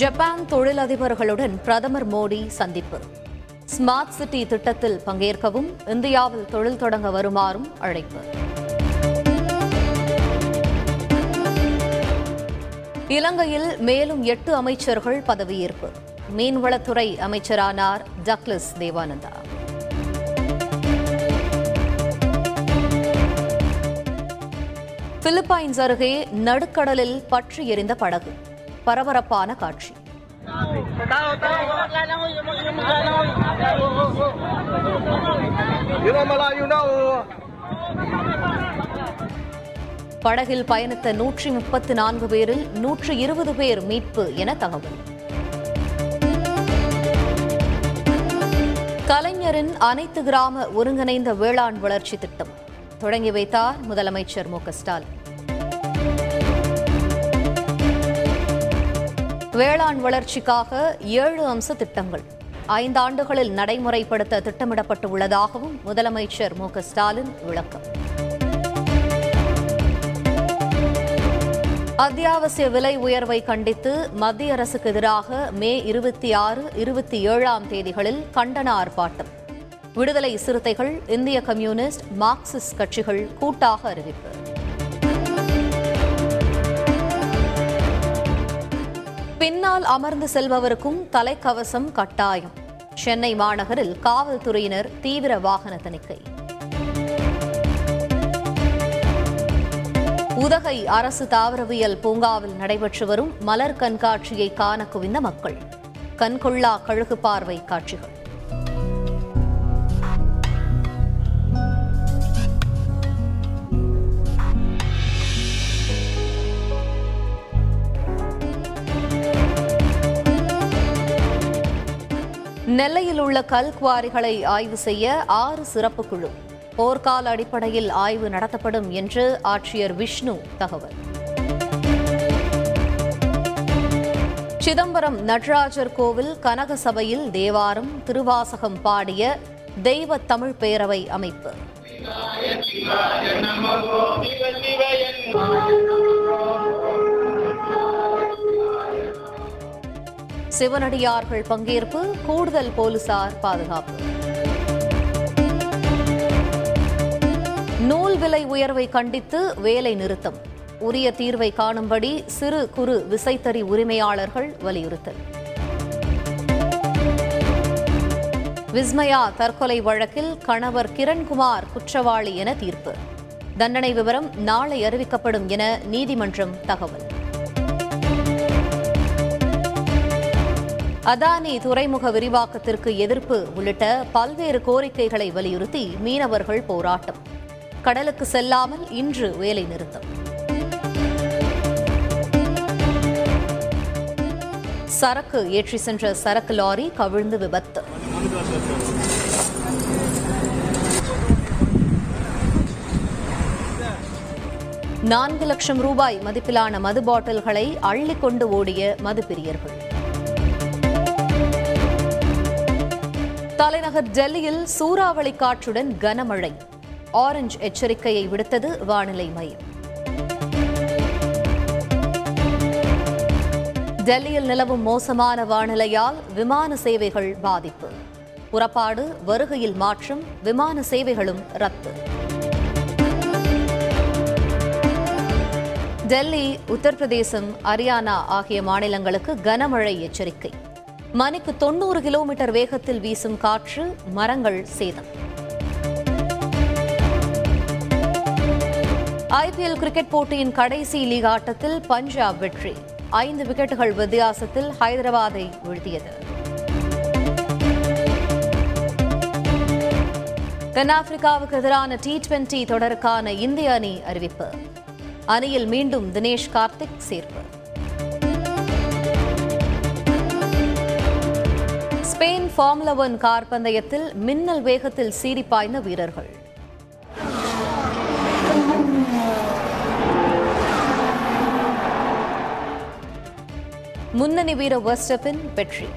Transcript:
Japan தொழிலதிபர்களுடன் பிரதமர் மோடி சந்திப்பு. Smart city திட்டத்தில் பங்கேற்கவும் இந்தியாவில் தொழில் தொடங்க வருமாறும் அழைப்பு. இலங்கையில் மேலும் எட்டு அமைச்சர்கள் பதவியேற்பு. மீன்வளத்துறை அமைச்சரானார் டக்லஸ் தேவானந்தா. பிலிப்பைன்ஸ் அருகே நடுக்கடலில் பற்றி எரிந்த படகு. பரபரப்பான காட்சி. படகில் பயணித்த நூற்றி முப்பத்து நான்கு பேரில் நூற்று இருபது பேர் மீட்பு என தகவல். கலைஞரின் அனைத்து கிராம ஒருங்கிணைந்த வேளாண் வளர்ச்சி திட்டம். தொடங்கி வைத்தார் முதலமைச்சர் மு ஸ்டாலின். வேளாண் வளர்ச்சிக்காக ஏழு அம்ச திட்டங்கள். ஐந்தாண்டுகளில் நடைமுறைப்படுத்த திட்டமிடப்பட்டுள்ளதாகவும் முதலமைச்சர் மு க ஸ்டாலின் விளக்கம். அத்தியாவசிய விலை உயர்வை கண்டித்து மத்திய அரசுக்கு எதிராக மே இருபத்தி ஆறு இருபத்தி ஏழாம் தேதிகளில் கண்டன ஆர்ப்பாட்டம். விடுதலை சிறுத்தைகள் இந்திய கம்யூனிஸ்ட் மார்க்சிஸ்ட் கட்சிகள் கூட்டாக அறிவிப்பு. பின்னால் அமர்ந்து செல்பவருக்கும் தலைக்கவசம் கட்டாயம். சென்னை மாநகரில் காவல்துறையினர் தீவிர வாகன தணிக்கை. உதகை அரசு தாவரவியல் பூங்காவில் நடைபெற்று வரும் மலர் கண்காட்சியை காண குவிந்த மக்கள். கண்கொள்ளா கழுகு பார்வை காட்சிகள். நெல்லையில் உள்ள கல் குவாரிகளை ஆய்வு செய்ய ஆறு சிறப்பு குழு. போர்க்கால அடிப்படையில் ஆய்வு நடத்தப்படும் என்று ஆட்சியர் விஷ்ணு தகவல். சிதம்பரம் நடராஜர் கோவில் கனக சபையில் தேவாரம் திருவாசகம் பாடிய தெய்வ தமிழ் பேரவை அமைப்பு. சிவனடியார்கள் பங்கேற்பு கூடுதல் போலீசார் பாதுகாப்பு. நூல் விலை உயர்வை கண்டித்து வேலை நிறுத்தம். உரிய தீர்வை காணும்படி சிறு குறு விசைத்தறி உரிமையாளர்கள் வலியுறுத்தல். விஸ்மயா தற்கொலை வழக்கில் கணவர் கிரண்குமார் குற்றவாளி என தீர்ப்பு. தண்டனை விவரம் நாளை அறிவிக்கப்படும் என நீதிமன்றம் தகவல். அதானி துறைமுக விரிவாக்கத்திற்கு எதிர்ப்பு உள்ளிட்ட பல்வேறு கோரிக்கைகளை வலியுறுத்தி மீனவர்கள் போராட்டம். கடலுக்கு செல்லாமல் இன்று வேலை நிறுத்தம். சரக்கு ஏற்றி சென்ற சரக்கு லாரி கவிழ்ந்து விபத்து. நான்கு லட்சம் ரூபாய் மதிப்பிலான மது பாட்டில்களை அள்ளிக்கொண்டு ஓடிய மதுப்பிரியர்கள் தலைநகர் டெல்லியில் சூறாவளி காற்றுடன் கனமழை. ஆரஞ்சு எச்சரிக்கையை விடுத்தது வானிலை மையம். டெல்லியில் நிலவும் மோசமான வானிலையால் விமான சேவைகள் பாதிப்பு. புறப்பாடு வருகையில் மாற்றம் விமான சேவைகளும் ரத்து. டெல்லி உத்தரப்பிரதேசம் ஹரியானா ஆகிய மாநிலங்களுக்கு கனமழை எச்சரிக்கை. மணிக்கு தொண்ணூறு கிலோமீட்டர் வேகத்தில் வீசும் காற்று மரங்கள் சேதம். ஐபிஎல் கிரிக்கெட் போட்டியின் கடைசி லீக் ஆட்டத்தில் பஞ்சாப் வெற்றி. ஐந்து விக்கெட்டுகள் வித்தியாசத்தில் ஹைதராபாத்தை வீழ்த்தியது. தென்னாப்பிரிக்காவுக்கு எதிரான டி டுவெண்டி தொடருக்கான இந்திய அணி அறிவிப்பு. அணியில் மீண்டும் தினேஷ் கார்த்திக் சேர்ப்பு. ஸ்பெயின் ஃபார்முலா ஒன் கார் பந்தயத்தில் மின்னல் வேகத்தில் சீறி பாய்ந்த வீரர்கள். முன்னணி வீரர் வெஸ்டபின் வெற்றி.